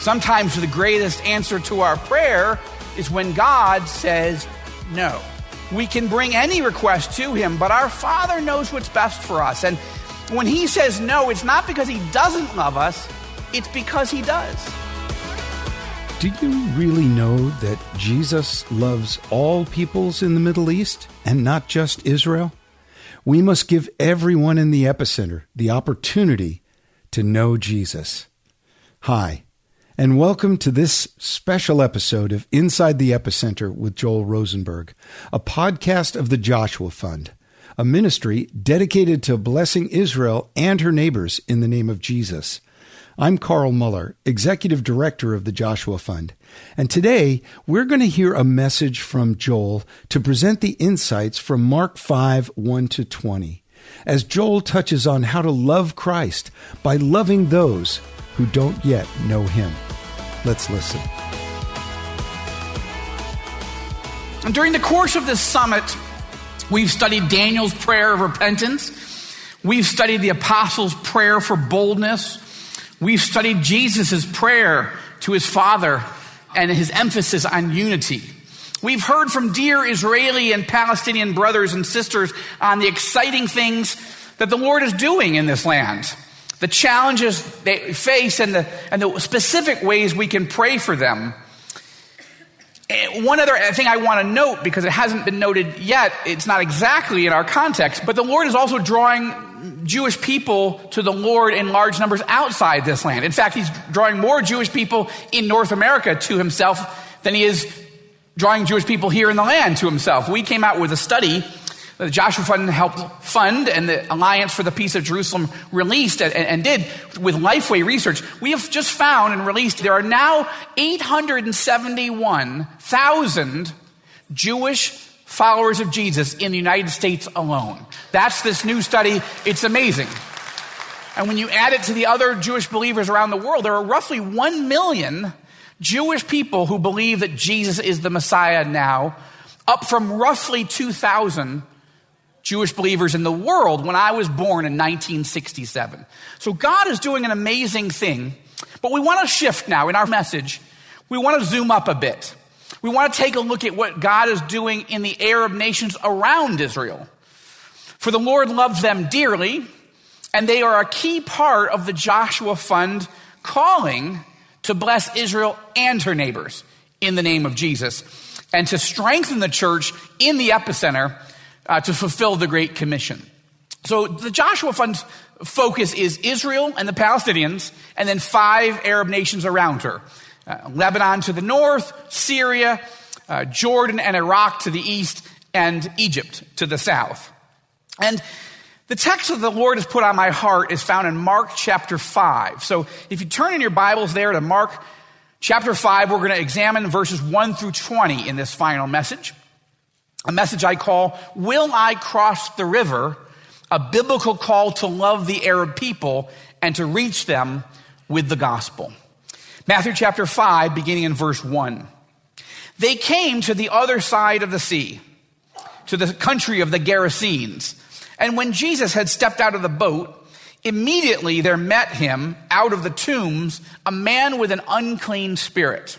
Sometimes the greatest answer to our prayer is when God says no. We can bring any request to Him, but our Father knows what's best for us. And when He says no, it's not because He doesn't love us, it's because He does. Do you really know that Jesus loves all peoples in the Middle East and not just Israel? We must give everyone in the epicenter the opportunity to know Jesus. Hi and welcome to this special episode of Inside the Epicenter with Joel Rosenberg, a podcast of the Joshua Fund, a ministry dedicated to blessing Israel and her neighbors in the name of Jesus. I'm Carl Moeller, Executive Director of the Joshua Fund, and today we're going to hear a message from Joel to present the insights from Mark 5 1 to 20, as Joel touches on how to love Christ by loving those who don't yet know him. Let's listen. And during the course of this summit, we've studied Daniel's prayer of repentance. We've studied the apostles' prayer for boldness. We've studied Jesus' prayer to his Father and his emphasis on unity. We've heard from dear Israeli and Palestinian brothers and sisters on the exciting things that the Lord is doing in this land the challenges they face and the, and the specific ways we can pray for them. And one other thing I want to note, because it hasn't been noted yet, it's not exactly in our context, but the Lord is also drawing Jewish people to the Lord in large numbers outside this land. In fact, He's drawing more Jewish people in North America to Himself than He is drawing Jewish people here in the land to Himself. We came out with a study the Joshua Fund helped fund and the Alliance for the Peace of Jerusalem released and, and, did with Lifeway Research. We have just found and released there are now 871,000 Jewish followers of Jesus in the United States alone. That's this new study. It's amazing. And when you add it to the other Jewish believers around the world, there are roughly 1 million Jewish people who believe that Jesus is the Messiah now, up from roughly 2,000 Jewish believers in the world when I was born in 1967. So God is doing an amazing thing, but we want to shift now in our message. We want to zoom up a bit. We want to take a look at what God is doing in the Arab nations around Israel. For the Lord loves them dearly, and they are a key part of the Joshua Fund calling to bless Israel and her neighbors in the name of Jesus and to strengthen the church in the epicenter uh, to fulfill the Great Commission. So the Joshua Fund's focus is Israel and the Palestinians, and then five Arab nations around her uh, Lebanon to the north, Syria, uh, Jordan and Iraq to the east, and Egypt to the south. And the text that the Lord has put on my heart is found in Mark chapter 5. So if you turn in your Bibles there to Mark chapter 5, we're going to examine verses 1 through 20 in this final message a message I call Will I Cross the River? A biblical call to love the Arab people and to reach them with the gospel. Matthew chapter 5, beginning in verse 1. They came to the other side of the sea, to the country of the Gerasenes. And when Jesus had stepped out of the boat, immediately there met him out of the tombs a man with an unclean spirit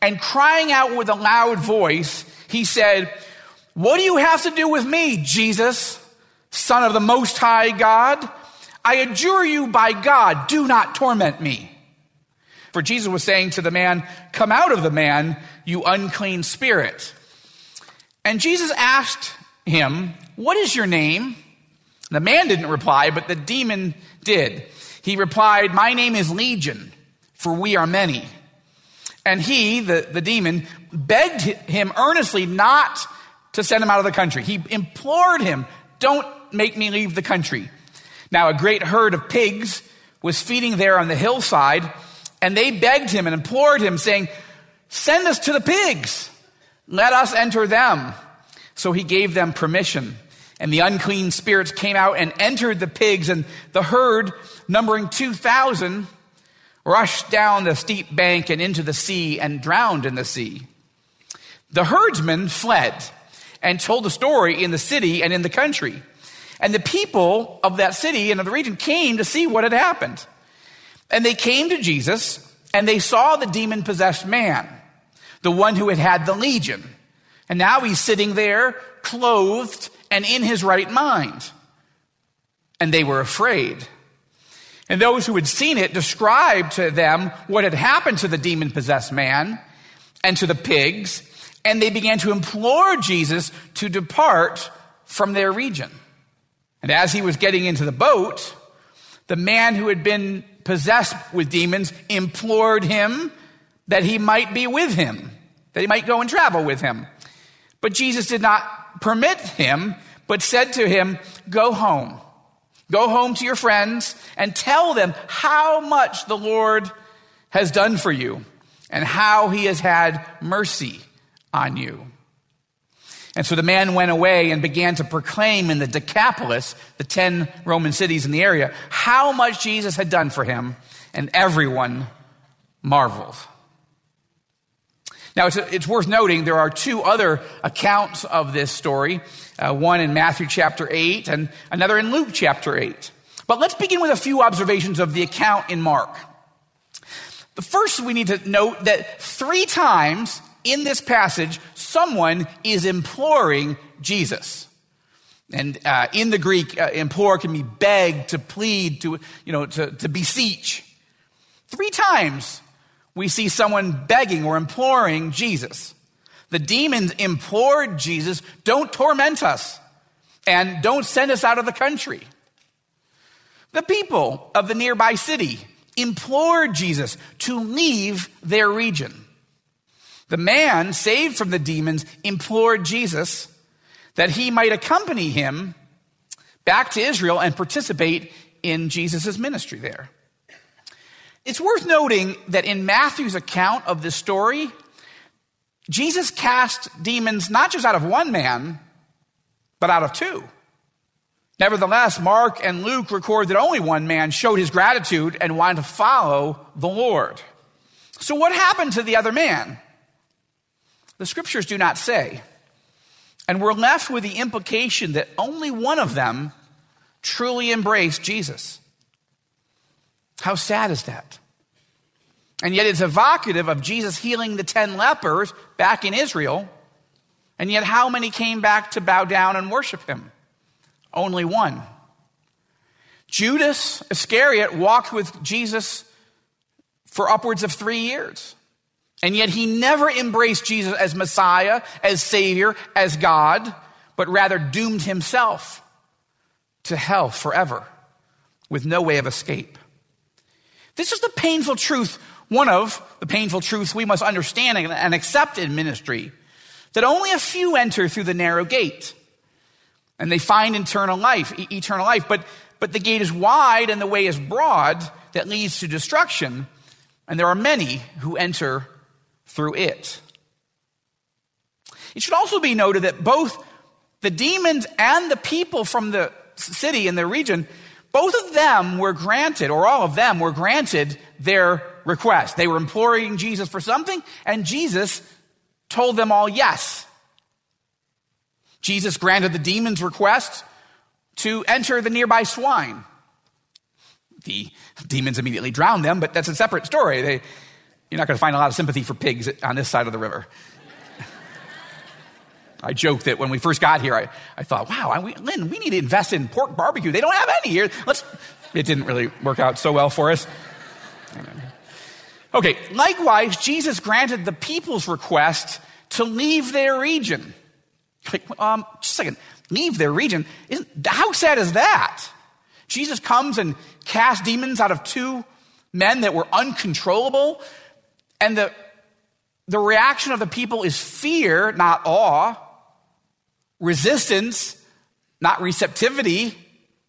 and crying out with a loud voice, he said, What do you have to do with me, Jesus, Son of the Most High God? I adjure you by God, do not torment me. For Jesus was saying to the man, Come out of the man, you unclean spirit. And Jesus asked him, What is your name? The man didn't reply, but the demon did. He replied, My name is Legion, for we are many. And he, the, the demon, begged him earnestly not to send him out of the country. He implored him, Don't make me leave the country. Now, a great herd of pigs was feeding there on the hillside, And they begged him and implored him, saying, Send us to the pigs. Let us enter them. So he gave them permission. And the unclean spirits came out and entered the pigs, and the herd, numbering 2,000, rushed down the steep bank and into the sea and drowned in the sea. The herdsmen fled and told the story in the city and in the country. And the people of that city and of the region came to see what had happened. And they came to Jesus and they saw the demon possessed man, the one who had had the legion. And now he's sitting there, clothed and in his right mind. And they were afraid. And those who had seen it described to them what had happened to the demon possessed man and to the pigs. And they began to implore Jesus to depart from their region. And as he was getting into the boat, the man who had been possessed with demons implored him that he might be with him, that he might go and travel with him. But Jesus did not permit him, but said to him, Go home. Go home to your friends and tell them how much the Lord has done for you and how he has had mercy on you. And so the man went away and began to proclaim in the Decapolis, the 10 Roman cities in the area, how much Jesus had done for him, and everyone marveled. Now, it's, it's worth noting there are two other accounts of this story uh, one in Matthew chapter 8 and another in Luke chapter 8. But let's begin with a few observations of the account in Mark. The first, we need to note that three times in this passage, someone is imploring Jesus. And uh, in the Greek, uh, implore can be beg, to plead, to, you know, to, to beseech. Three times we see someone begging or imploring Jesus. The demons implored Jesus, don't torment us and don't send us out of the country. The people of the nearby city implored Jesus to leave their region. The man saved from the demons implored Jesus that he might accompany him back to Israel and participate in Jesus' ministry there. It's worth noting that in Matthew's account of this story, Jesus cast demons not just out of one man, but out of two. Nevertheless, Mark and Luke record that only one man showed his gratitude and wanted to follow the Lord. So, what happened to the other man? The scriptures do not say. And we're left with the implication that only one of them truly embraced Jesus. How sad is that? And yet it's evocative of Jesus healing the 10 lepers back in Israel. And yet, how many came back to bow down and worship him? Only one. Judas Iscariot walked with Jesus for upwards of three years. And yet he never embraced Jesus as Messiah, as Savior, as God, but rather doomed himself to hell forever with no way of escape. This is the painful truth, one of the painful truths we must understand and accept in ministry that only a few enter through the narrow gate and they find eternal life, eternal life. But, but the gate is wide and the way is broad that leads to destruction. And there are many who enter through it. It should also be noted that both the demons and the people from the city and the region, both of them were granted, or all of them were granted their request. They were imploring Jesus for something, and Jesus told them all yes. Jesus granted the demons' request to enter the nearby swine. The demons immediately drowned them, but that's a separate story. They, you're not going to find a lot of sympathy for pigs on this side of the river. I joked that when we first got here, I, I thought, wow, I, Lynn, we need to invest in pork barbecue. They don't have any here. Let's. It didn't really work out so well for us. Okay, likewise, Jesus granted the people's request to leave their region. Like, um, just a second, leave their region? Isn't, how sad is that? Jesus comes and casts demons out of two men that were uncontrollable. And the, the reaction of the people is fear, not awe, resistance, not receptivity.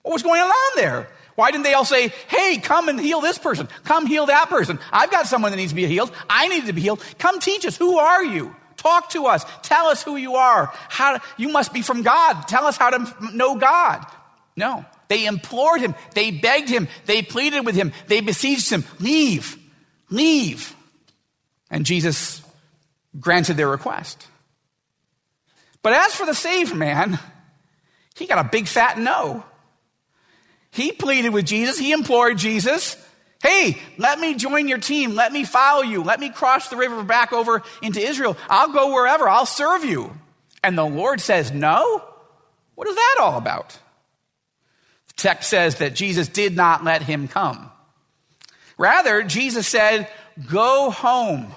What was going on there? Why didn't they all say, hey, come and heal this person? Come heal that person. I've got someone that needs to be healed. I need to be healed. Come teach us. Who are you? Talk to us. Tell us who you are. How, you must be from God. Tell us how to know God. No. They implored him. They begged him. They pleaded with him. They besieged him. Leave. Leave. And Jesus granted their request. But as for the saved man, he got a big fat no. He pleaded with Jesus. He implored Jesus. Hey, let me join your team. Let me follow you. Let me cross the river back over into Israel. I'll go wherever. I'll serve you. And the Lord says, No? What is that all about? The text says that Jesus did not let him come. Rather, Jesus said, Go home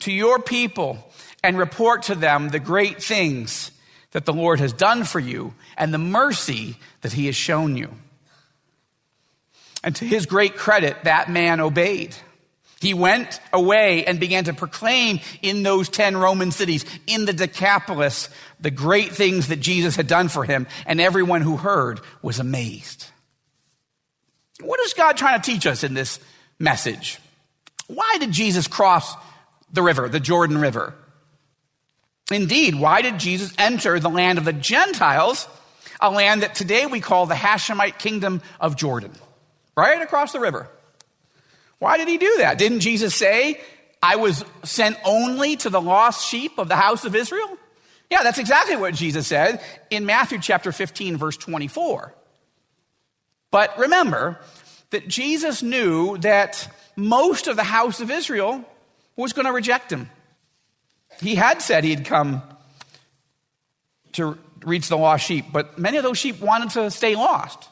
to your people and report to them the great things that the Lord has done for you and the mercy that he has shown you. And to his great credit, that man obeyed. He went away and began to proclaim in those 10 Roman cities, in the Decapolis, the great things that Jesus had done for him, and everyone who heard was amazed. What is God trying to teach us in this message? Why did Jesus cross the river, the Jordan River? Indeed, why did Jesus enter the land of the Gentiles, a land that today we call the Hashemite kingdom of Jordan? right across the river. Why did he do that? Didn't Jesus say, I was sent only to the lost sheep of the house of Israel? Yeah, that's exactly what Jesus said in Matthew chapter 15, verse 24. But remember that Jesus knew that most of the house of Israel was going to reject him. He had said he'd come to reach the lost sheep, but many of those sheep wanted to stay lost.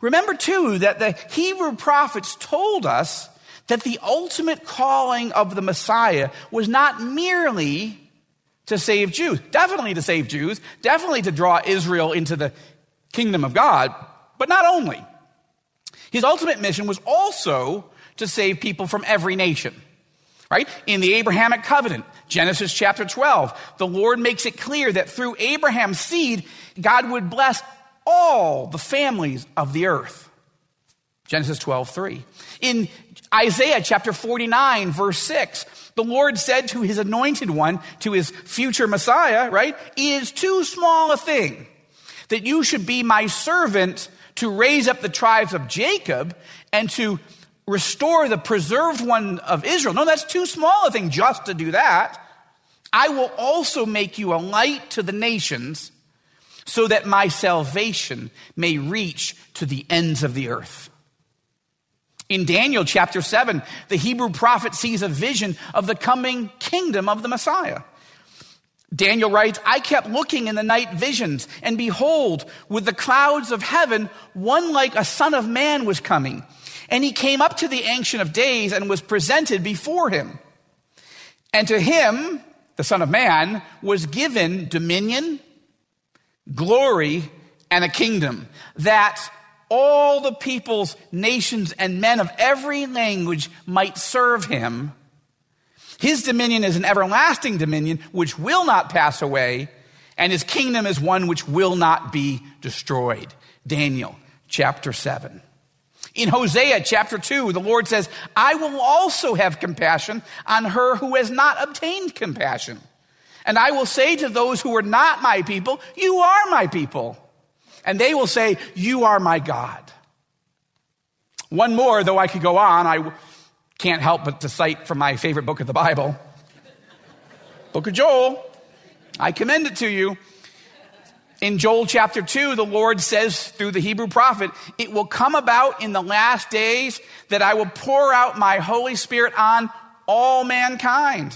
Remember, too, that the Hebrew prophets told us that the ultimate calling of the Messiah was not merely to save Jews, definitely to save Jews, definitely to draw Israel into the kingdom of God, but not only. His ultimate mission was also to save people from every nation. Right? In the Abrahamic covenant, Genesis chapter 12, the Lord makes it clear that through Abraham's seed, God would bless all the families of the earth. Genesis 12, 3. In Isaiah chapter 49, verse 6, the Lord said to his anointed one, to his future Messiah, right? Is too small a thing that you should be my servant to raise up the tribes of Jacob and to restore the preserved one of Israel. No, that's too small a thing just to do that. I will also make you a light to the nations so that my salvation may reach to the ends of the earth. In Daniel chapter 7, the Hebrew prophet sees a vision of the coming kingdom of the Messiah. Daniel writes, I kept looking in the night visions, and behold, with the clouds of heaven, one like a son of man was coming. And he came up to the Ancient of Days and was presented before him. And to him, the Son of Man, was given dominion glory, and a kingdom that all the peoples, nations, and men of every language might serve him. His dominion is an everlasting dominion which will not pass away, and his kingdom is one which will not be destroyed. Daniel chapter 7. In Hosea chapter 2, the Lord says, I will also have compassion on her who has not obtained compassion. And I will say to those who are not my people, You are my people. And they will say, You are my God. One more, though I could go on, I can't help but to cite from my favorite book of the Bible, Book of Joel. I commend it to you. In Joel chapter 2, the Lord says through the Hebrew prophet, It will come about in the last days that I will pour out my Holy Spirit on all mankind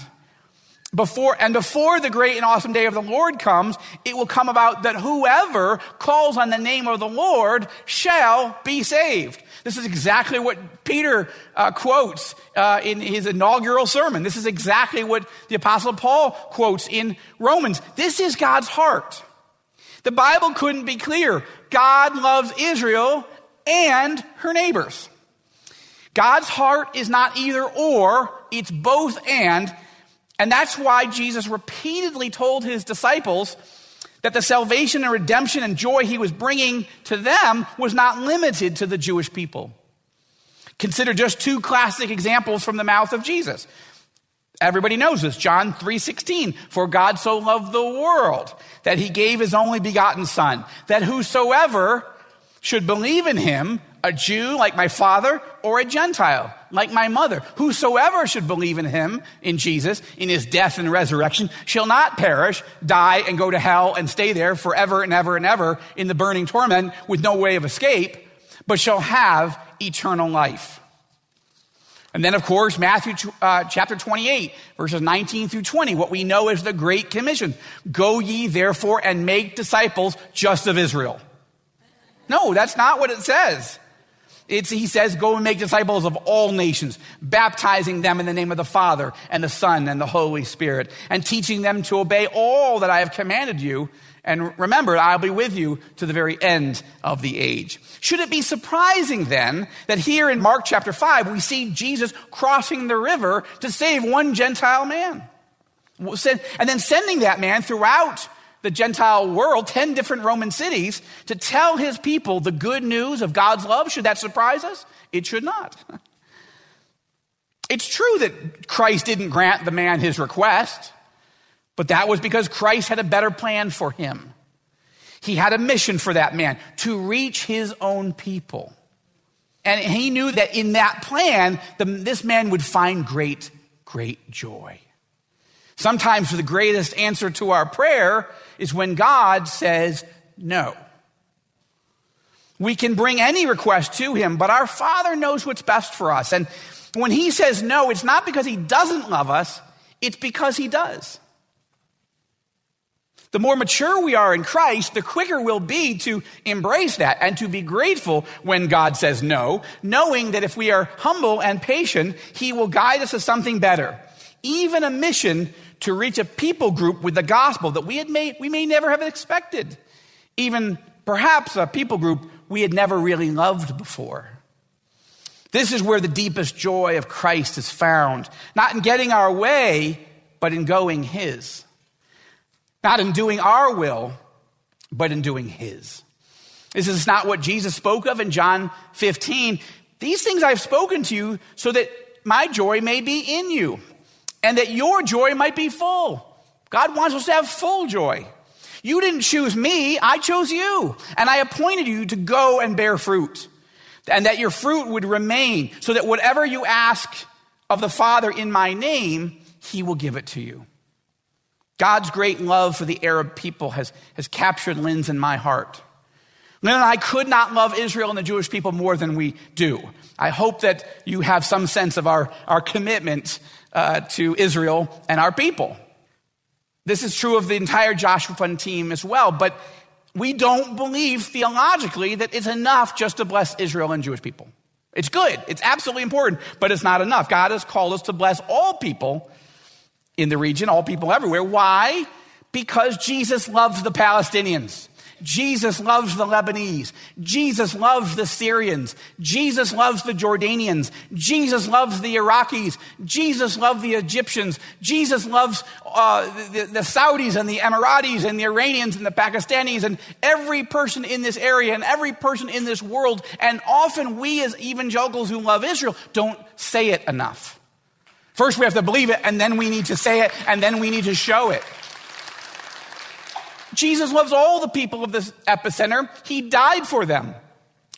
before and before the great and awesome day of the Lord comes, it will come about that whoever calls on the name of the Lord shall be saved. This is exactly what Peter uh, quotes uh, in his inaugural sermon. This is exactly what the Apostle Paul quotes in Romans. This is God's heart. The Bible couldn't be clear. God loves Israel and her neighbors. God's heart is not either or, it's both and. And that's why Jesus repeatedly told his disciples that the salvation and redemption and joy he was bringing to them was not limited to the Jewish people. Consider just two classic examples from the mouth of Jesus. Everybody knows this. John 3:16, for God so loved the world that he gave his only begotten son, that whosoever should believe in him, a Jew like my father or a Gentile like my mother, whosoever should believe in him, in Jesus, in his death and resurrection, shall not perish, die and go to hell and stay there forever and ever and ever in the burning torment with no way of escape, but shall have eternal life. And then, of course, Matthew uh, chapter 28, verses 19 through 20, what we know is the Great Commission. Go ye therefore and make disciples just of Israel. No, that's not what it says. It's, he says, go and make disciples of all nations, baptizing them in the name of the Father and the Son and the Holy Spirit, and teaching them to obey all that I have commanded you. And remember, I'll be with you to the very end of the age. Should it be surprising then that here in Mark chapter 5, we see Jesus crossing the river to save one Gentile man? And then sending that man throughout the Gentile world, 10 different Roman cities, to tell his people the good news of God's love. Should that surprise us? It should not. It's true that Christ didn't grant the man his request. But that was because Christ had a better plan for him. He had a mission for that man to reach his own people. And he knew that in that plan, the, this man would find great, great joy. Sometimes the greatest answer to our prayer is when God says no. We can bring any request to him, but our Father knows what's best for us. And when he says no, it's not because he doesn't love us, it's because he does. The more mature we are in Christ, the quicker we'll be to embrace that and to be grateful when God says no, knowing that if we are humble and patient, He will guide us to something better. Even a mission to reach a people group with the gospel that we had made, we may never have expected. Even perhaps a people group we had never really loved before. This is where the deepest joy of Christ is found, not in getting our way, but in going His. Not in doing our will, but in doing His. This is not what Jesus spoke of in John 15. These things I've spoken to you so that my joy may be in you and that your joy might be full. God wants us to have full joy. You didn't choose me, I chose you. And I appointed you to go and bear fruit. And that your fruit would remain, so that whatever you ask of the Father in my name, he will give it to you. God's great love for the Arab people has, has captured Lynn's in my heart. Lynn and I could not love Israel and the Jewish people more than we do. I hope that you have some sense of our, our commitment uh, to Israel and our people. This is true of the entire Joshua Fund team as well, but we don't believe theologically that it's enough just to bless Israel and Jewish people. It's good, it's absolutely important, but it's not enough. God has called us to bless all people in the region, all people everywhere. Why? Because Jesus loves the Palestinians. Jesus loves the Lebanese. Jesus loves the Syrians. Jesus loves the Jordanians. Jesus loves the Iraqis. Jesus loves the Egyptians. Jesus loves uh, the, the Saudis and the Emiratis and the Iranians and the Pakistanis and every person in this area and every person in this world. And often we as evangelicals who love Israel don't say it enough. First, we have to believe it, and then we need to say it, and then we need to show it. Jesus loves all the people of this epicenter. He died for them.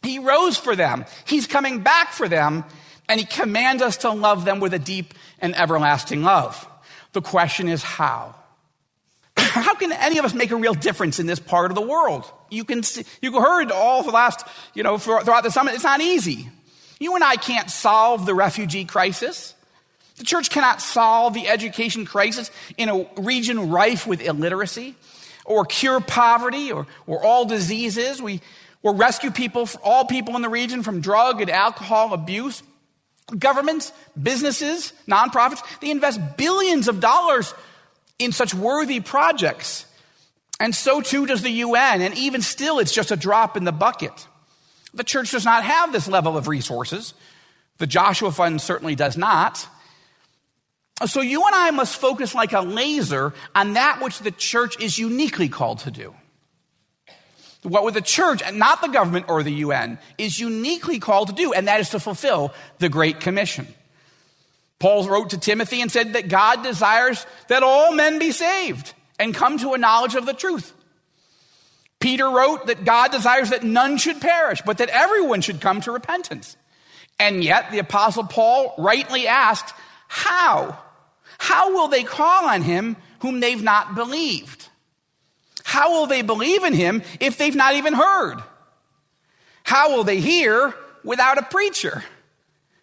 He rose for them. He's coming back for them, and he commands us to love them with a deep and everlasting love. The question is how? How can any of us make a real difference in this part of the world? You can see, you heard all the last, you know, throughout the summit, it's not easy. You and I can't solve the refugee crisis. The church cannot solve the education crisis in a region rife with illiteracy or cure poverty or, or all diseases. We, or rescue people, all people in the region from drug and alcohol abuse. Governments, businesses, nonprofits, they invest billions of dollars in such worthy projects. And so too does the UN. And even still, it's just a drop in the bucket. The church does not have this level of resources. The Joshua Fund certainly does not. So you and I must focus like a laser on that which the church is uniquely called to do. what would the church, and not the government or the UN, is uniquely called to do, and that is to fulfill the Great Commission. Paul wrote to Timothy and said that God desires that all men be saved and come to a knowledge of the truth. Peter wrote that God desires that none should perish, but that everyone should come to repentance. And yet, the Apostle Paul rightly asked, How? How will they call on him whom they've not believed? How will they believe in him if they've not even heard? How will they hear without a preacher?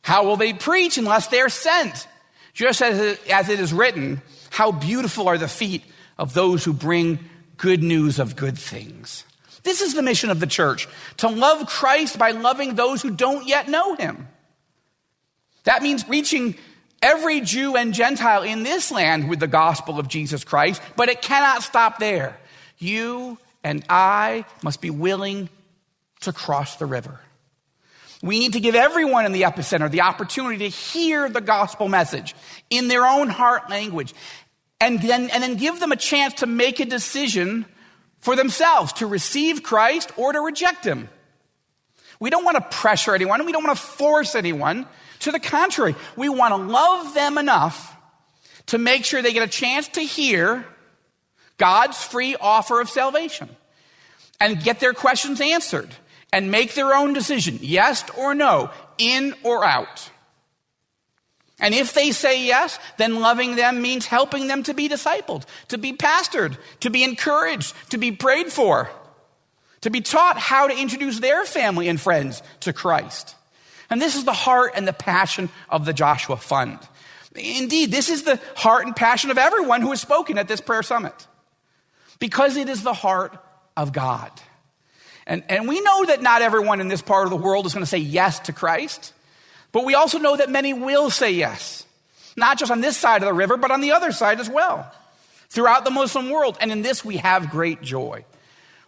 How will they preach unless they're sent? Just as it, as it is written, how beautiful are the feet of those who bring good news of good things. This is the mission of the church to love Christ by loving those who don't yet know him. That means reaching every Jew and Gentile in this land with the gospel of Jesus Christ, but it cannot stop there. You and I must be willing to cross the river. We need to give everyone in the epicenter the opportunity to hear the gospel message in their own heart language and then, and then give them a chance to make a decision for themselves to receive Christ or to reject him. We don't want to pressure anyone. We don't want to force anyone. To the contrary, we want to love them enough to make sure they get a chance to hear God's free offer of salvation and get their questions answered and make their own decision, yes or no, in or out. And if they say yes, then loving them means helping them to be discipled, to be pastored, to be encouraged, to be prayed for, to be taught how to introduce their family and friends to Christ. And this is the heart and the passion of the Joshua Fund. Indeed, this is the heart and passion of everyone who has spoken at this prayer summit because it is the heart of God. And, and we know that not everyone in this part of the world is going to say yes to Christ, but we also know that many will say yes, not just on this side of the river, but on the other side as well, throughout the Muslim world. And in this, we have great joy.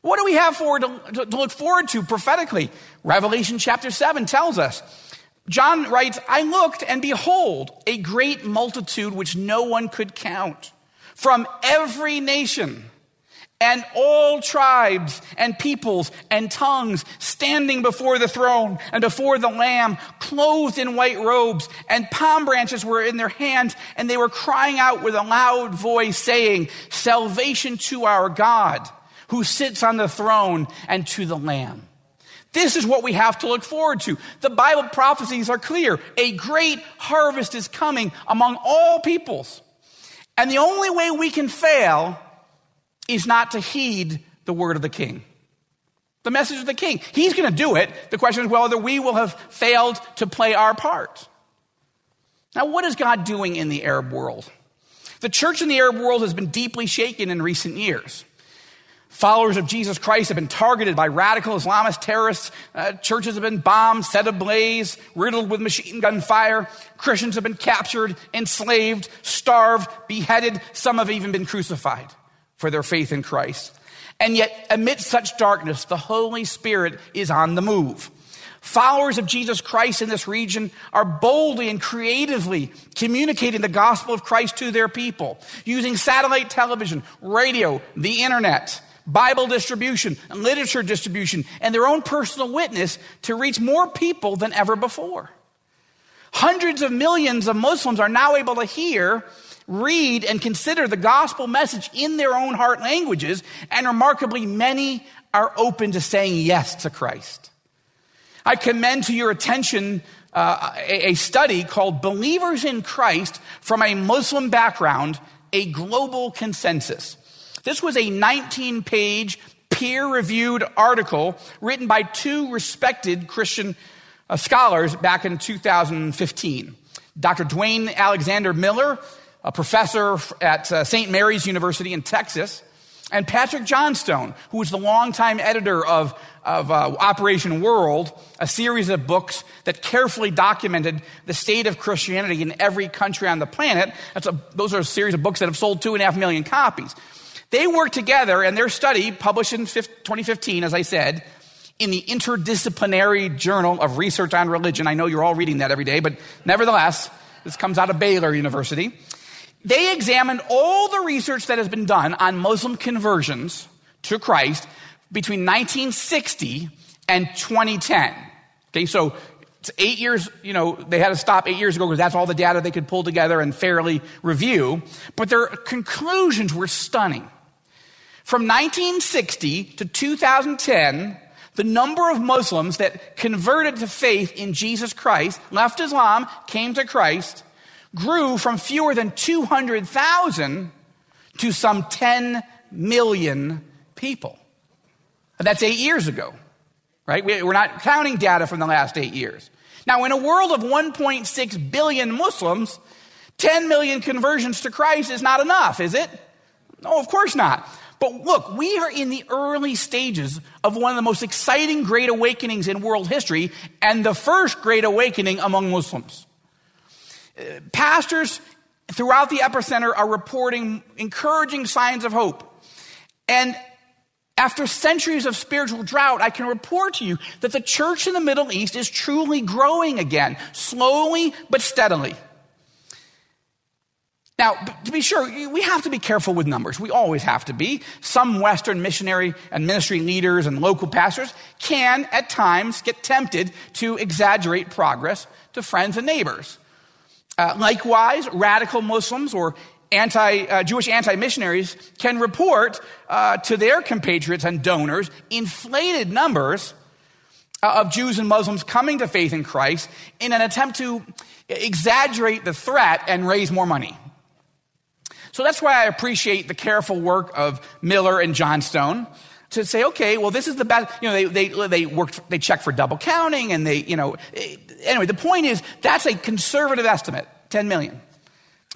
What do we have forward to, to look forward to prophetically? Revelation chapter 7 tells us. John writes, I looked and behold, a great multitude which no one could count from every nation and all tribes and peoples and tongues standing before the throne and before the Lamb, clothed in white robes, and palm branches were in their hands, and they were crying out with a loud voice, saying, Salvation to our God, who sits on the throne, and to the Lamb. This is what we have to look forward to. The Bible prophecies are clear. A great harvest is coming among all peoples. And the only way we can fail is not to heed the word of the king. The message of the king. He's going to do it. The question is whether we will have failed to play our part. Now, what is God doing in the Arab world? The church in the Arab world has been deeply shaken in recent years. Followers of Jesus Christ have been targeted by radical Islamist terrorists. Uh, churches have been bombed, set ablaze, riddled with machine gun fire. Christians have been captured, enslaved, starved, beheaded. Some have even been crucified for their faith in Christ. And yet, amidst such darkness, the Holy Spirit is on the move. Followers of Jesus Christ in this region are boldly and creatively communicating the gospel of Christ to their people using satellite television, radio, the internet, Bible distribution, and literature distribution, and their own personal witness to reach more people than ever before. Hundreds of millions of Muslims are now able to hear read and consider the gospel message in their own heart languages, and remarkably, many are open to saying yes to Christ. I commend to your attention uh, a, a study called Believers in Christ from a Muslim Background, a Global Consensus. This was a 19 page peer reviewed article written by two respected Christian uh, scholars back in 2015. Dr. Duane Alexander Miller a professor at uh, St. Mary's University in Texas, and Patrick Johnstone, who was the longtime editor of, of uh, Operation World, a series of books that carefully documented the state of Christianity in every country on the planet. A, those are a series of books that have sold two and a half million copies. They worked together, and their study, published in 2015, as I said, in the Interdisciplinary Journal of Research on Religion. I know you're all reading that every day, but nevertheless, this comes out of Baylor University. They examined all the research that has been done on Muslim conversions to Christ between 1960 and 2010. Okay, so it's eight years, you know, they had to stop eight years ago because that's all the data they could pull together and fairly review. But their conclusions were stunning. From 1960 to 2010, the number of Muslims that converted to faith in Jesus Christ, left Islam, came to Christ, grew from fewer than 200,000 to some 10 million people. That's eight years ago, right? We're not counting data from the last eight years. Now, in a world of 1.6 billion Muslims, 10 million conversions to Christ is not enough, is it? No, of course not. But look, we are in the early stages of one of the most exciting great awakenings in world history and the first great awakening among Muslims. Uh, pastors throughout the epicenter are reporting encouraging signs of hope. And after centuries of spiritual drought, I can report to you that the church in the Middle East is truly growing again, slowly but steadily. Now, to be sure, we have to be careful with numbers. We always have to be. Some Western missionary and ministry leaders and local pastors can, at times, get tempted to exaggerate progress to friends and neighbors. Uh, likewise, radical Muslims or anti, uh, Jewish anti-missionaries can report uh, to their compatriots and donors inflated numbers uh, of Jews and Muslims coming to faith in Christ in an attempt to exaggerate the threat and raise more money. So that's why I appreciate the careful work of Miller and Johnstone to say, okay, well, this is the best. You know, they, they, they worked, they checked for double counting and they, you know, eh, anyway, the point is that's a conservative estimate, 10 million.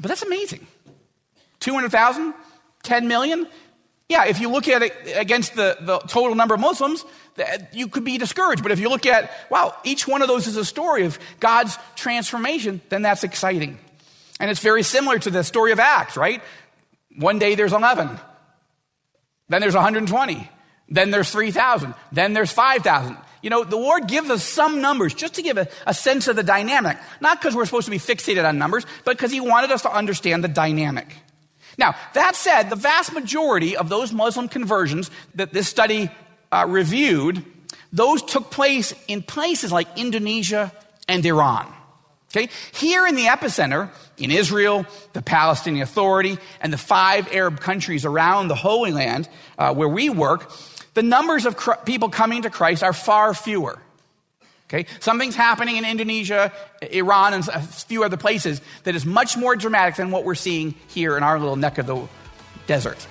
But that's amazing. 200,000? 10 million? Yeah, if you look at it against the, the total number of Muslims, you could be discouraged. But if you look at, wow, each one of those is a story of God's transformation, then that's exciting. And it's very similar to the story of Acts, right? One day there's 11. Then there's 120. Then there's 3,000. Then there's 5,000. You know, the Lord gives us some numbers just to give a, a sense of the dynamic. Not because we're supposed to be fixated on numbers, but because He wanted us to understand the dynamic. Now, that said, the vast majority of those Muslim conversions that this study uh, reviewed, those took place in places like Indonesia and Iran. Okay? Here in the epicenter, in Israel, the Palestinian Authority, and the five Arab countries around the Holy Land uh, where we work, the numbers of cr- people coming to Christ are far fewer. Okay? Something's happening in Indonesia, Iran, and a few other places that is much more dramatic than what we're seeing here in our little neck of the desert.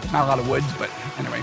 There's not a lot of woods, but anyway.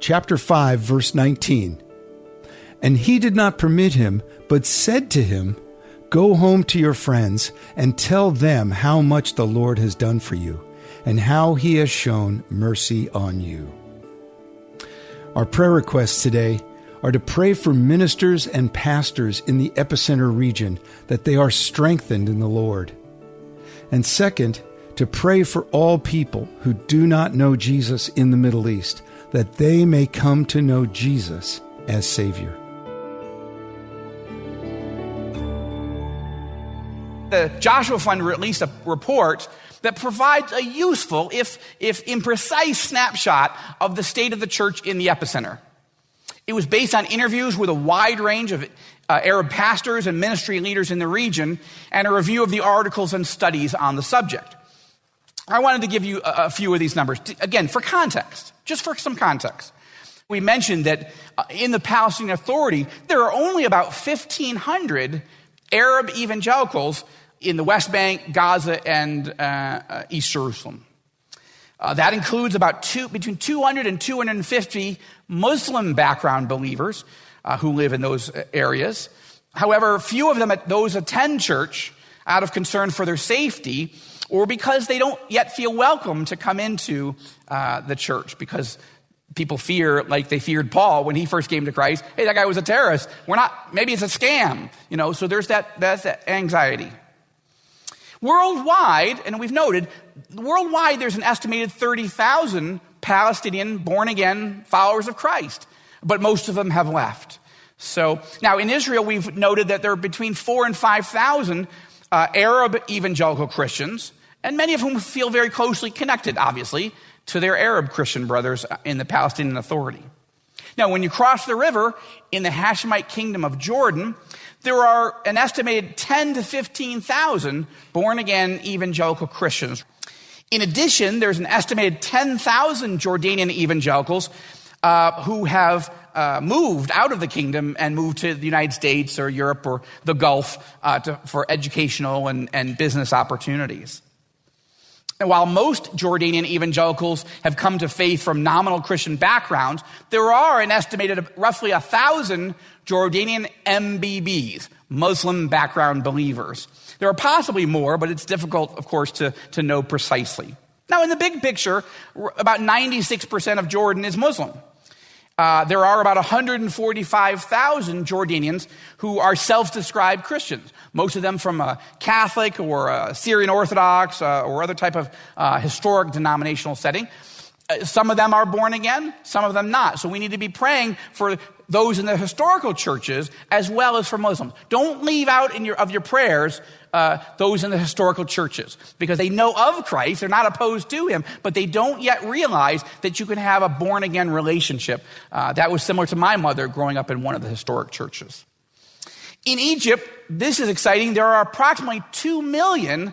chapter 5, verse 19. And he did not permit him, but said to him, Go home to your friends and tell them how much the Lord has done for you and how he has shown mercy on you. Our prayer requests today are to pray for ministers and pastors in the epicenter region that they are strengthened in the Lord. And second, to pray for all people who do not know Jesus in the Middle East that they may come to know Jesus as Savior. The Joshua Fund released a report that provides a useful, if, if imprecise, snapshot of the state of the church in the epicenter. It was based on interviews with a wide range of uh, Arab pastors and ministry leaders in the region and a review of the articles and studies on the subject. I wanted to give you a, a few of these numbers. Again, for context, just for some context. We mentioned that uh, in the Palestinian Authority, there are only about 1,500 Arab evangelicals in the West Bank, Gaza, and uh, uh, East Jerusalem. Uh, that includes about two, between 200 and 250 Muslim background believers uh, who live in those uh, areas. However, few of them those attend church out of concern for their safety or because they don't yet feel welcome to come into uh, the church because people fear like they feared Paul when he first came to Christ. Hey, that guy was a terrorist. We're not, maybe it's a scam, you know, so there's that, that's that anxiety. Worldwide, and we've noted, worldwide there's an estimated 30,000 Palestinian born again followers of Christ, but most of them have left. So now in Israel, we've noted that there are between four and 5,000 uh, Arab evangelical Christians, and many of whom feel very closely connected, obviously, to their Arab Christian brothers in the Palestinian Authority. Now, when you cross the river in the Hashemite kingdom of Jordan, there are an estimated 10 to 15,000 born again evangelical Christians. In addition, there's an estimated 10,000 Jordanian evangelicals uh, who have uh, moved out of the kingdom and moved to the United States or Europe or the Gulf uh, to, for educational and, and business opportunities. And while most Jordanian evangelicals have come to faith from nominal Christian backgrounds, there are an estimated roughly a thousand Jordanian MBBs, Muslim background believers. There are possibly more, but it's difficult, of course, to, to know precisely. Now, in the big picture, about 96% of Jordan is Muslim. Uh, there are about 145,000 Jordanians who are self described Christians, most of them from a Catholic or a Syrian Orthodox uh, or other type of uh, historic denominational setting. Uh, some of them are born again, some of them not. So we need to be praying for those in the historical churches as well as for Muslims. Don't leave out in your, of your prayers uh, those in the historical churches because they know of Christ, they're not opposed to him, but they don't yet realize that you can have a born again relationship. Uh, that was similar to my mother growing up in one of the historic churches. In Egypt, this is exciting. There are approximately 2 million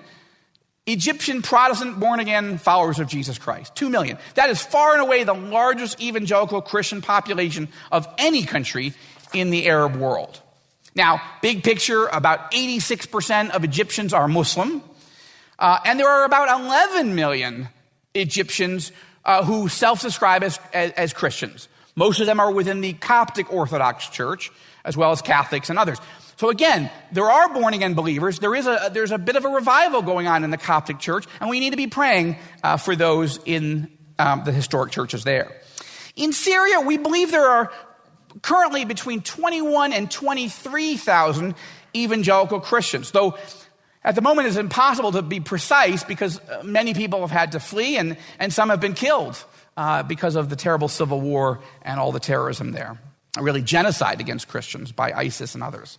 Egyptian Protestant born again followers of Jesus Christ. Two million. That is far and away the largest evangelical Christian population of any country in the Arab world. Now, big picture, about 86% of Egyptians are Muslim, uh, and there are about 11 million Egyptians uh, who self describe as, as, as Christians. Most of them are within the Coptic Orthodox Church, as well as Catholics and others. So again, there are born again believers. There is a, there's a bit of a revival going on in the Coptic church, and we need to be praying uh, for those in um, the historic churches there. In Syria, we believe there are currently between 21 and 23,000 evangelical Christians, though at the moment it's impossible to be precise because uh, many people have had to flee and, and some have been killed uh, because of the terrible civil war and all the terrorism there. Really, genocide against Christians by ISIS and others.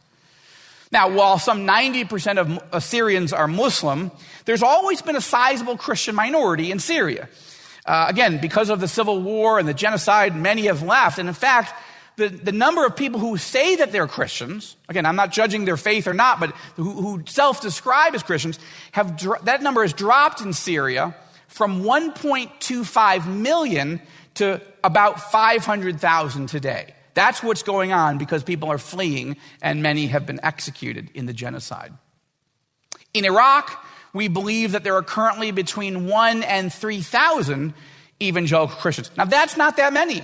Now, while some 90% of Assyrians are Muslim, there's always been a sizable Christian minority in Syria. Uh, again, because of the civil war and the genocide, many have left. And in fact, the, the number of people who say that they're Christians, again, I'm not judging their faith or not, but who, who self describe as Christians, have that number has dropped in Syria from 1.25 million to about 500,000 today. That's what's going on because people are fleeing and many have been executed in the genocide. In Iraq, we believe that there are currently between 1 and 3,000 evangelical Christians. Now, that's not that many.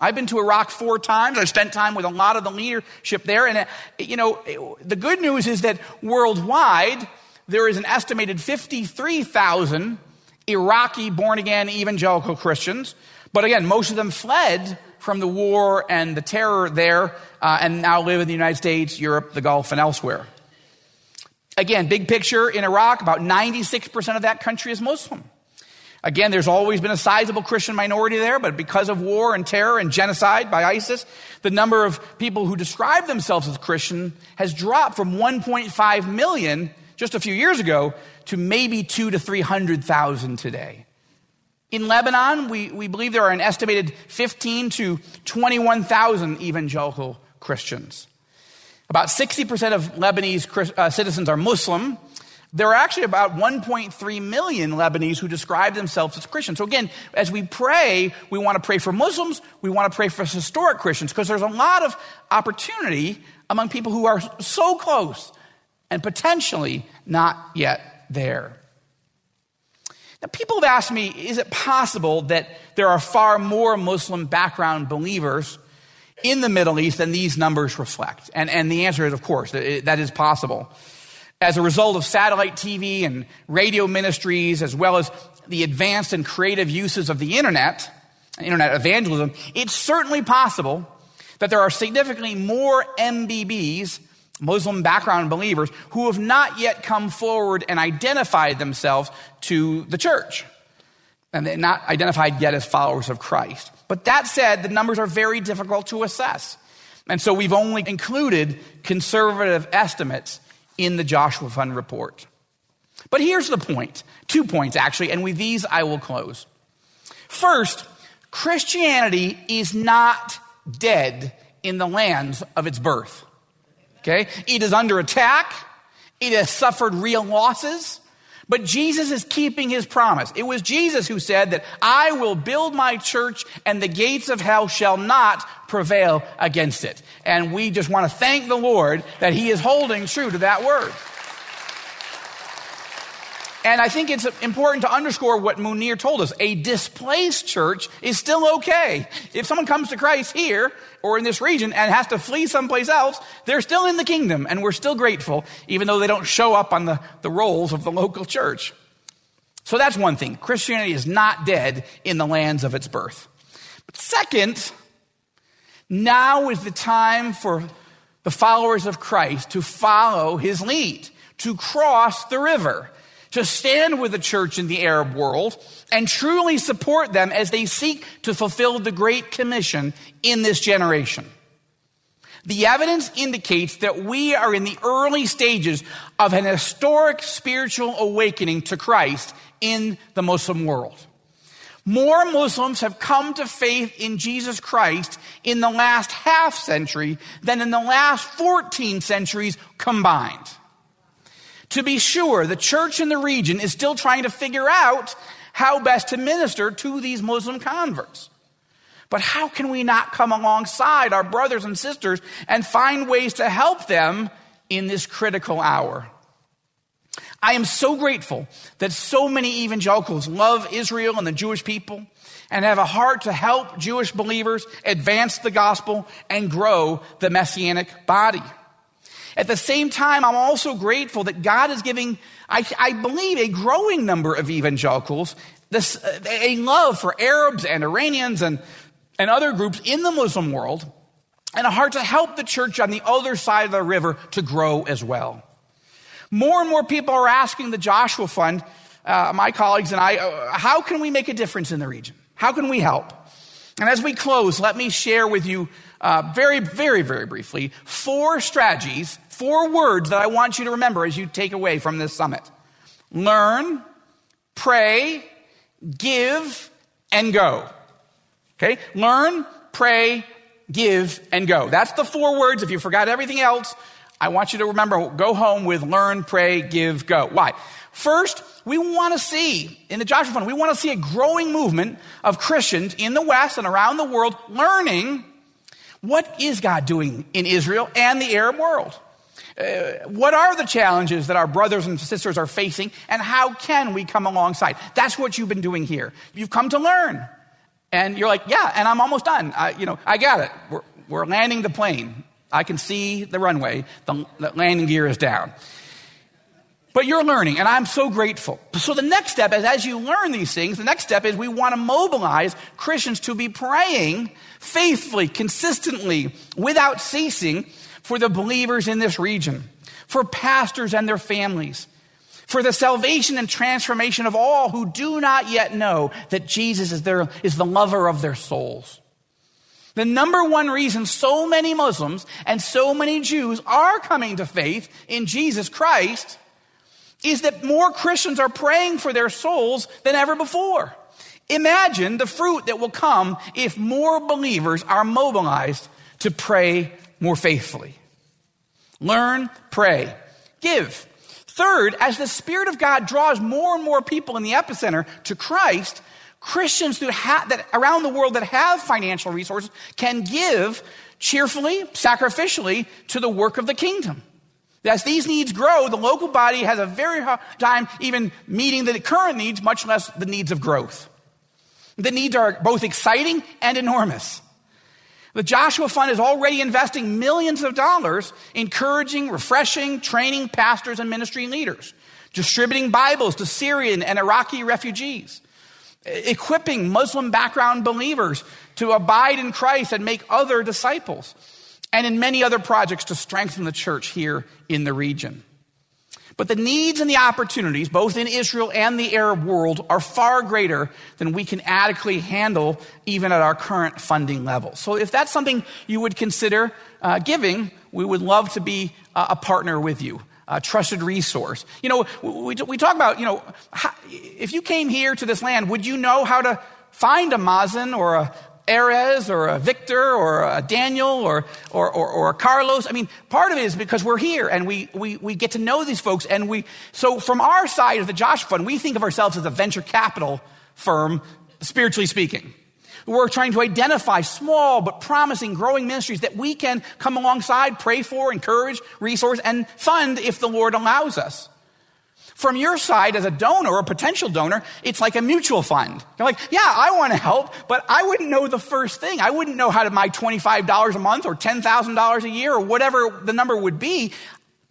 I've been to Iraq four times. I've spent time with a lot of the leadership there. And, uh, you know, the good news is that worldwide, there is an estimated 53,000 Iraqi born again evangelical Christians. But again, most of them fled from the war and the terror there uh, and now live in the United States, Europe, the Gulf, and elsewhere. Again, big picture in Iraq, about 96% of that country is Muslim. Again, there's always been a sizable Christian minority there, but because of war and terror and genocide by ISIS, the number of people who describe themselves as Christian has dropped from 1.5 million just a few years ago to maybe two to 300,000 today. In Lebanon, we, we believe there are an estimated 15 to 21,000 evangelical Christians. About 60% of Lebanese uh, citizens are Muslim, There are actually about 1.3 million Lebanese who describe themselves as Christians. So again, as we pray, we want to pray for Muslims, we want to pray for historic Christians, because there's a lot of opportunity among people who are so close and potentially not yet there. Now, people have asked me, is it possible that there are far more Muslim background believers in the Middle East than these numbers reflect? And, and the answer is, of course, that is possible. As a result of satellite TV and radio ministries, as well as the advanced and creative uses of the internet, internet evangelism, it's certainly possible that there are significantly more MBBs Muslim background believers who have not yet come forward and identified themselves to the church. And they're not identified yet as followers of Christ. But that said, the numbers are very difficult to assess. And so we've only included conservative estimates in the Joshua Fund report. But here's the point two points, actually, and with these I will close. First, Christianity is not dead in the lands of its birth. Okay? It is under attack. It has suffered real losses. But Jesus is keeping his promise. It was Jesus who said that I will build my church and the gates of hell shall not prevail against it. And we just want to thank the Lord that he is holding true to that word. And I think it's important to underscore what Munir told us. A displaced church is still okay. If someone comes to Christ here or in this region and has to flee someplace else, they're still in the kingdom and we're still grateful, even though they don't show up on the, the rolls of the local church. So that's one thing. Christianity is not dead in the lands of its birth. But second, now is the time for the followers of Christ to follow his lead, to cross the river to stand with the church in the Arab world and truly support them as they seek to fulfill the Great Commission in this generation. The evidence indicates that we are in the early stages of an historic spiritual awakening to Christ in the Muslim world. More Muslims have come to faith in Jesus Christ in the last half century than in the last 14 centuries combined. To be sure, the church in the region is still trying to figure out how best to minister to these Muslim converts. But how can we not come alongside our brothers and sisters and find ways to help them in this critical hour? I am so grateful that so many evangelicals love Israel and the Jewish people and have a heart to help Jewish believers advance the gospel and grow the messianic body. At the same time, I'm also grateful that God is giving, I, I believe, a growing number of evangelicals this, a love for Arabs and Iranians and, and other groups in the Muslim world and a heart to help the church on the other side of the river to grow as well. More and more people are asking the Joshua Fund, uh, my colleagues and I, uh, how can we make a difference in the region? How can we help? And as we close, let me share with you uh, very, very, very briefly four strategies four words that I want you to remember as you take away from this summit learn, pray, give, and go. Okay? Learn, pray, give, and go. That's the four words. If you forgot everything else, I want you to remember go home with learn, pray, give, go. Why? First, we want to see, in the Joshua Fund, we want to see a growing movement of Christians in the West and around the world learning what is God doing in Israel and the Arab world. Uh, what are the challenges that our brothers and sisters are facing, and how can we come alongside? That's what you've been doing here. You've come to learn. And you're like, yeah, and I'm almost done. I, you know, I got it. We're, we're landing the plane. I can see the runway. The, the landing gear is down. But you're learning, and I'm so grateful. So the next step is as you learn these things, the next step is we want to mobilize Christians to be praying faithfully, consistently, without ceasing for the believers in this region, for pastors and their families, for the salvation and transformation of all who do not yet know that Jesus is, their, is the lover of their souls. The number one reason so many Muslims and so many Jews are coming to faith in Jesus Christ is that more Christians are praying for their souls than ever before. Imagine the fruit that will come if more believers are mobilized to pray more faithfully. Learn, pray, give. Third, as the Spirit of God draws more and more people in the epicenter to Christ, Christians ha- that around the world that have financial resources can give cheerfully, sacrificially to the work of the kingdom. As these needs grow, the local body has a very hard time even meeting the current needs, much less the needs of growth. The needs are both exciting and enormous. The Joshua Fund is already investing millions of dollars encouraging, refreshing, training pastors and ministry leaders, distributing Bibles to Syrian and Iraqi refugees, equipping Muslim background believers to abide in Christ and make other disciples, and in many other projects to strengthen the church here in the region. But the needs and the opportunities, both in Israel and the Arab world, are far greater than we can adequately handle even at our current funding level. So if that's something you would consider uh, giving, we would love to be uh, a partner with you. A trusted resource. You know, we, we talk about, you know, how, if you came here to this land, would you know how to find a Mazen or a, Erez or a Victor or a Daniel or, or, or, or, a Carlos. I mean, part of it is because we're here and we, we, we get to know these folks. And we, so from our side of the Josh Fund, we think of ourselves as a venture capital firm, spiritually speaking. We're trying to identify small but promising growing ministries that we can come alongside, pray for, encourage, resource, and fund if the Lord allows us. From your side as a donor or a potential donor, it's like a mutual fund. You're like, yeah, I want to help, but I wouldn't know the first thing. I wouldn't know how to my $25 a month or $10,000 a year or whatever the number would be.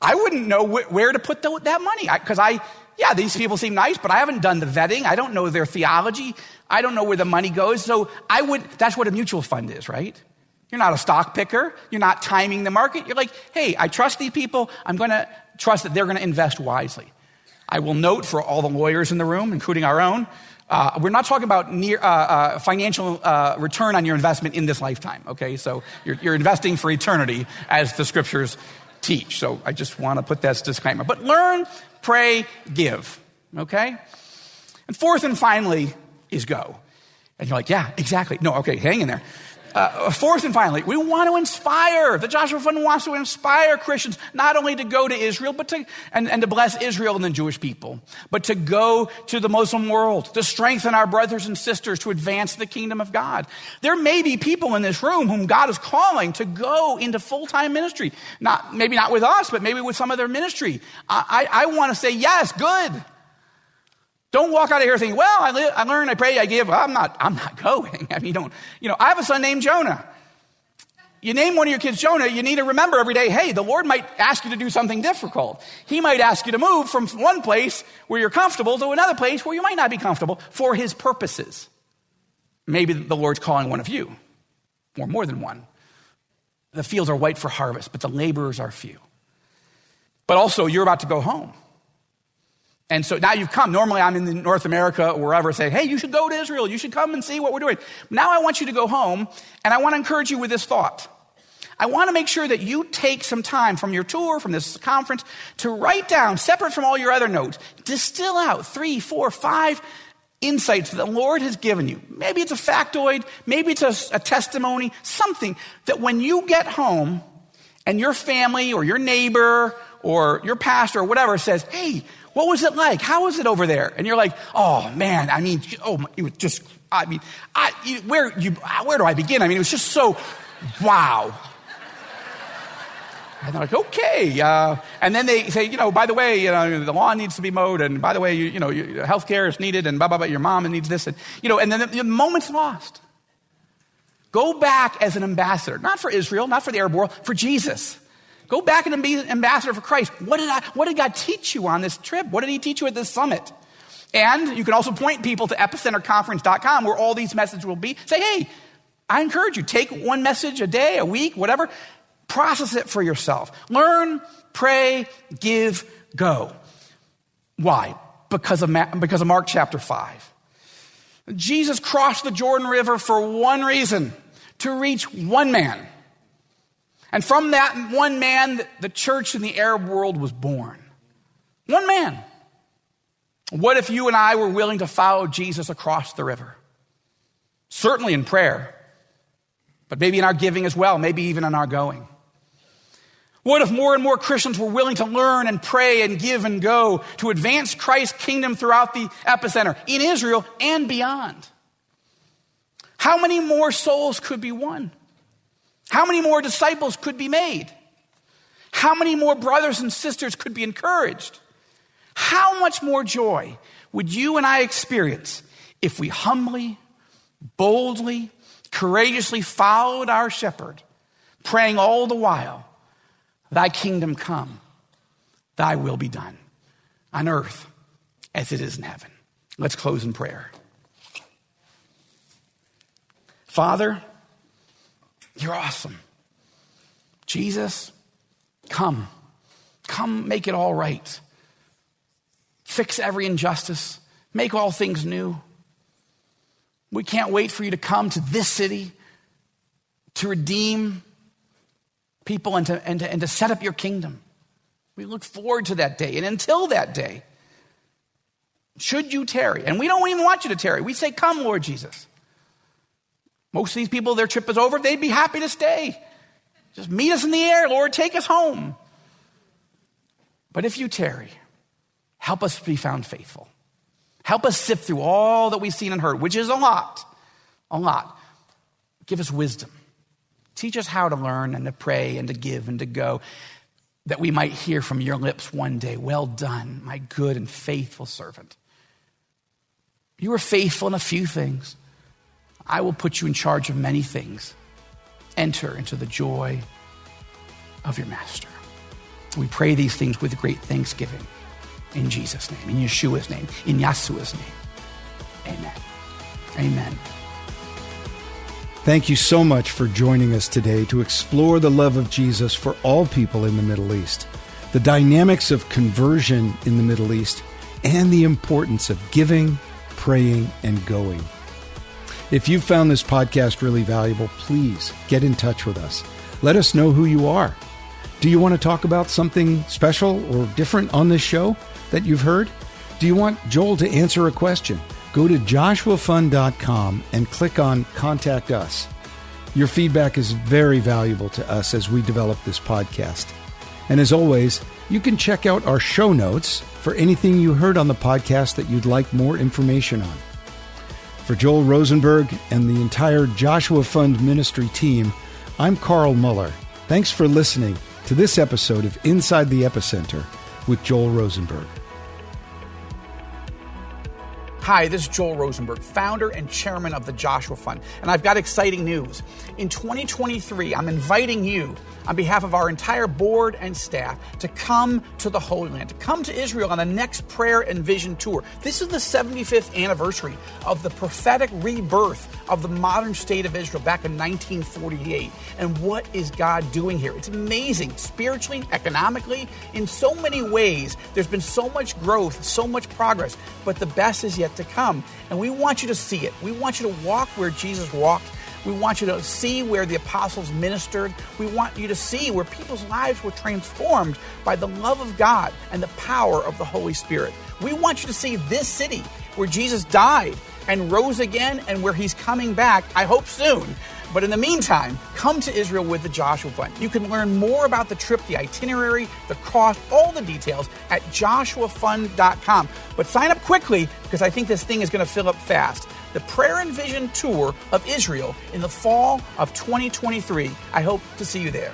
I wouldn't know wh- where to put the, that money because I, yeah, these people seem nice, but I haven't done the vetting. I don't know their theology. I don't know where the money goes. So I would, that's what a mutual fund is, right? You're not a stock picker. You're not timing the market. You're like, hey, I trust these people. I'm going to trust that they're going to invest wisely. I will note for all the lawyers in the room, including our own, uh, we're not talking about near, uh, uh, financial uh, return on your investment in this lifetime, okay? So you're, you're, investing for eternity, as the scriptures teach. So I just want to put that disclaimer. But learn, pray, give, okay? And fourth and finally is go. And you're like, yeah, exactly. No, okay, hang in there. Uh, fourth and finally, we want to inspire. The Joshua Fund wants to inspire Christians not only to go to Israel, but to, and, and to bless Israel and the Jewish people, but to go to the Muslim world, to strengthen our brothers and sisters, to advance the kingdom of God. There may be people in this room whom God is calling to go into full-time ministry. Not, maybe not with us, but maybe with some other ministry. I, I, I want to say, yes, good. Don't walk out of here thinking, well, I, live, I learn, I pray, I give. I'm not, I'm not going. I mean, don't, you know, I have a son named Jonah. You name one of your kids Jonah, you need to remember every day, hey, the Lord might ask you to do something difficult. He might ask you to move from one place where you're comfortable to another place where you might not be comfortable for his purposes. Maybe the Lord's calling one of you, or more than one. The fields are white for harvest, but the laborers are few. But also, you're about to go home. And so now you've come. Normally I'm in North America or wherever saying, hey, you should go to Israel. You should come and see what we're doing. Now I want you to go home and I want to encourage you with this thought. I want to make sure that you take some time from your tour, from this conference, to write down, separate from all your other notes, distill out three, four, five insights that the Lord has given you. Maybe it's a factoid, maybe it's a, a testimony, something that when you get home and your family or your neighbor or your pastor or whatever says, hey, what was it like? How was it over there? And you're like, oh man, I mean, oh, it was just, I mean, I, where, you, where do I begin? I mean, it was just so, wow. And they're like, okay. Uh, and then they say, you know, by the way, you know, the lawn needs to be mowed, and by the way, you, you know, health care is needed, and blah, blah, blah, your mom needs this. And, you know, and then the, the moment's lost. Go back as an ambassador, not for Israel, not for the Arab world, for Jesus. Go back and be an ambassador for Christ. What did, I, what did God teach you on this trip? What did He teach you at this summit? And you can also point people to epicenterconference.com where all these messages will be. Say, hey, I encourage you, take one message a day, a week, whatever, process it for yourself. Learn, pray, give, go. Why? Because of, because of Mark chapter 5. Jesus crossed the Jordan River for one reason to reach one man. And from that one man, the church in the Arab world was born. One man. What if you and I were willing to follow Jesus across the river? Certainly in prayer, but maybe in our giving as well, maybe even in our going. What if more and more Christians were willing to learn and pray and give and go to advance Christ's kingdom throughout the epicenter in Israel and beyond? How many more souls could be won? How many more disciples could be made? How many more brothers and sisters could be encouraged? How much more joy would you and I experience if we humbly, boldly, courageously followed our shepherd, praying all the while, Thy kingdom come, Thy will be done on earth as it is in heaven? Let's close in prayer. Father, you're awesome. Jesus, come. Come make it all right. Fix every injustice. Make all things new. We can't wait for you to come to this city to redeem people and to, and to, and to set up your kingdom. We look forward to that day. And until that day, should you tarry, and we don't even want you to tarry, we say, Come, Lord Jesus. Most of these people, their trip is over, they'd be happy to stay. Just meet us in the air, Lord, take us home. But if you tarry, help us be found faithful. Help us sift through all that we've seen and heard, which is a lot, a lot. Give us wisdom. Teach us how to learn and to pray and to give and to go, that we might hear from your lips one day, Well done, my good and faithful servant. You were faithful in a few things. I will put you in charge of many things. Enter into the joy of your master. We pray these things with great thanksgiving in Jesus' name, in Yeshua's name, in Yahshua's name. Amen. Amen. Thank you so much for joining us today to explore the love of Jesus for all people in the Middle East, the dynamics of conversion in the Middle East, and the importance of giving, praying, and going. If you found this podcast really valuable, please get in touch with us. Let us know who you are. Do you want to talk about something special or different on this show that you've heard? Do you want Joel to answer a question? Go to joshuafund.com and click on Contact Us. Your feedback is very valuable to us as we develop this podcast. And as always, you can check out our show notes for anything you heard on the podcast that you'd like more information on. For Joel Rosenberg and the entire Joshua Fund Ministry team, I'm Carl Moeller. Thanks for listening to this episode of Inside the Epicenter with Joel Rosenberg. Hi, this is Joel Rosenberg, founder and chairman of the Joshua Fund, and I've got exciting news. In 2023, I'm inviting you on behalf of our entire board and staff to come to the Holy Land, to come to Israel on the next prayer and vision tour. This is the 75th anniversary of the prophetic rebirth of the modern state of Israel back in 1948. And what is God doing here? It's amazing, spiritually, economically, in so many ways. There's been so much growth, so much progress, but the best is yet to come. And we want you to see it. We want you to walk where Jesus walked we want you to see where the apostles ministered. We want you to see where people's lives were transformed by the love of God and the power of the Holy Spirit. We want you to see this city where Jesus died and rose again and where he's coming back, I hope soon. But in the meantime, come to Israel with the Joshua Fund. You can learn more about the trip, the itinerary, the cost, all the details at joshuafund.com. But sign up quickly because I think this thing is going to fill up fast the Prayer and Vision Tour of Israel in the fall of 2023. I hope to see you there.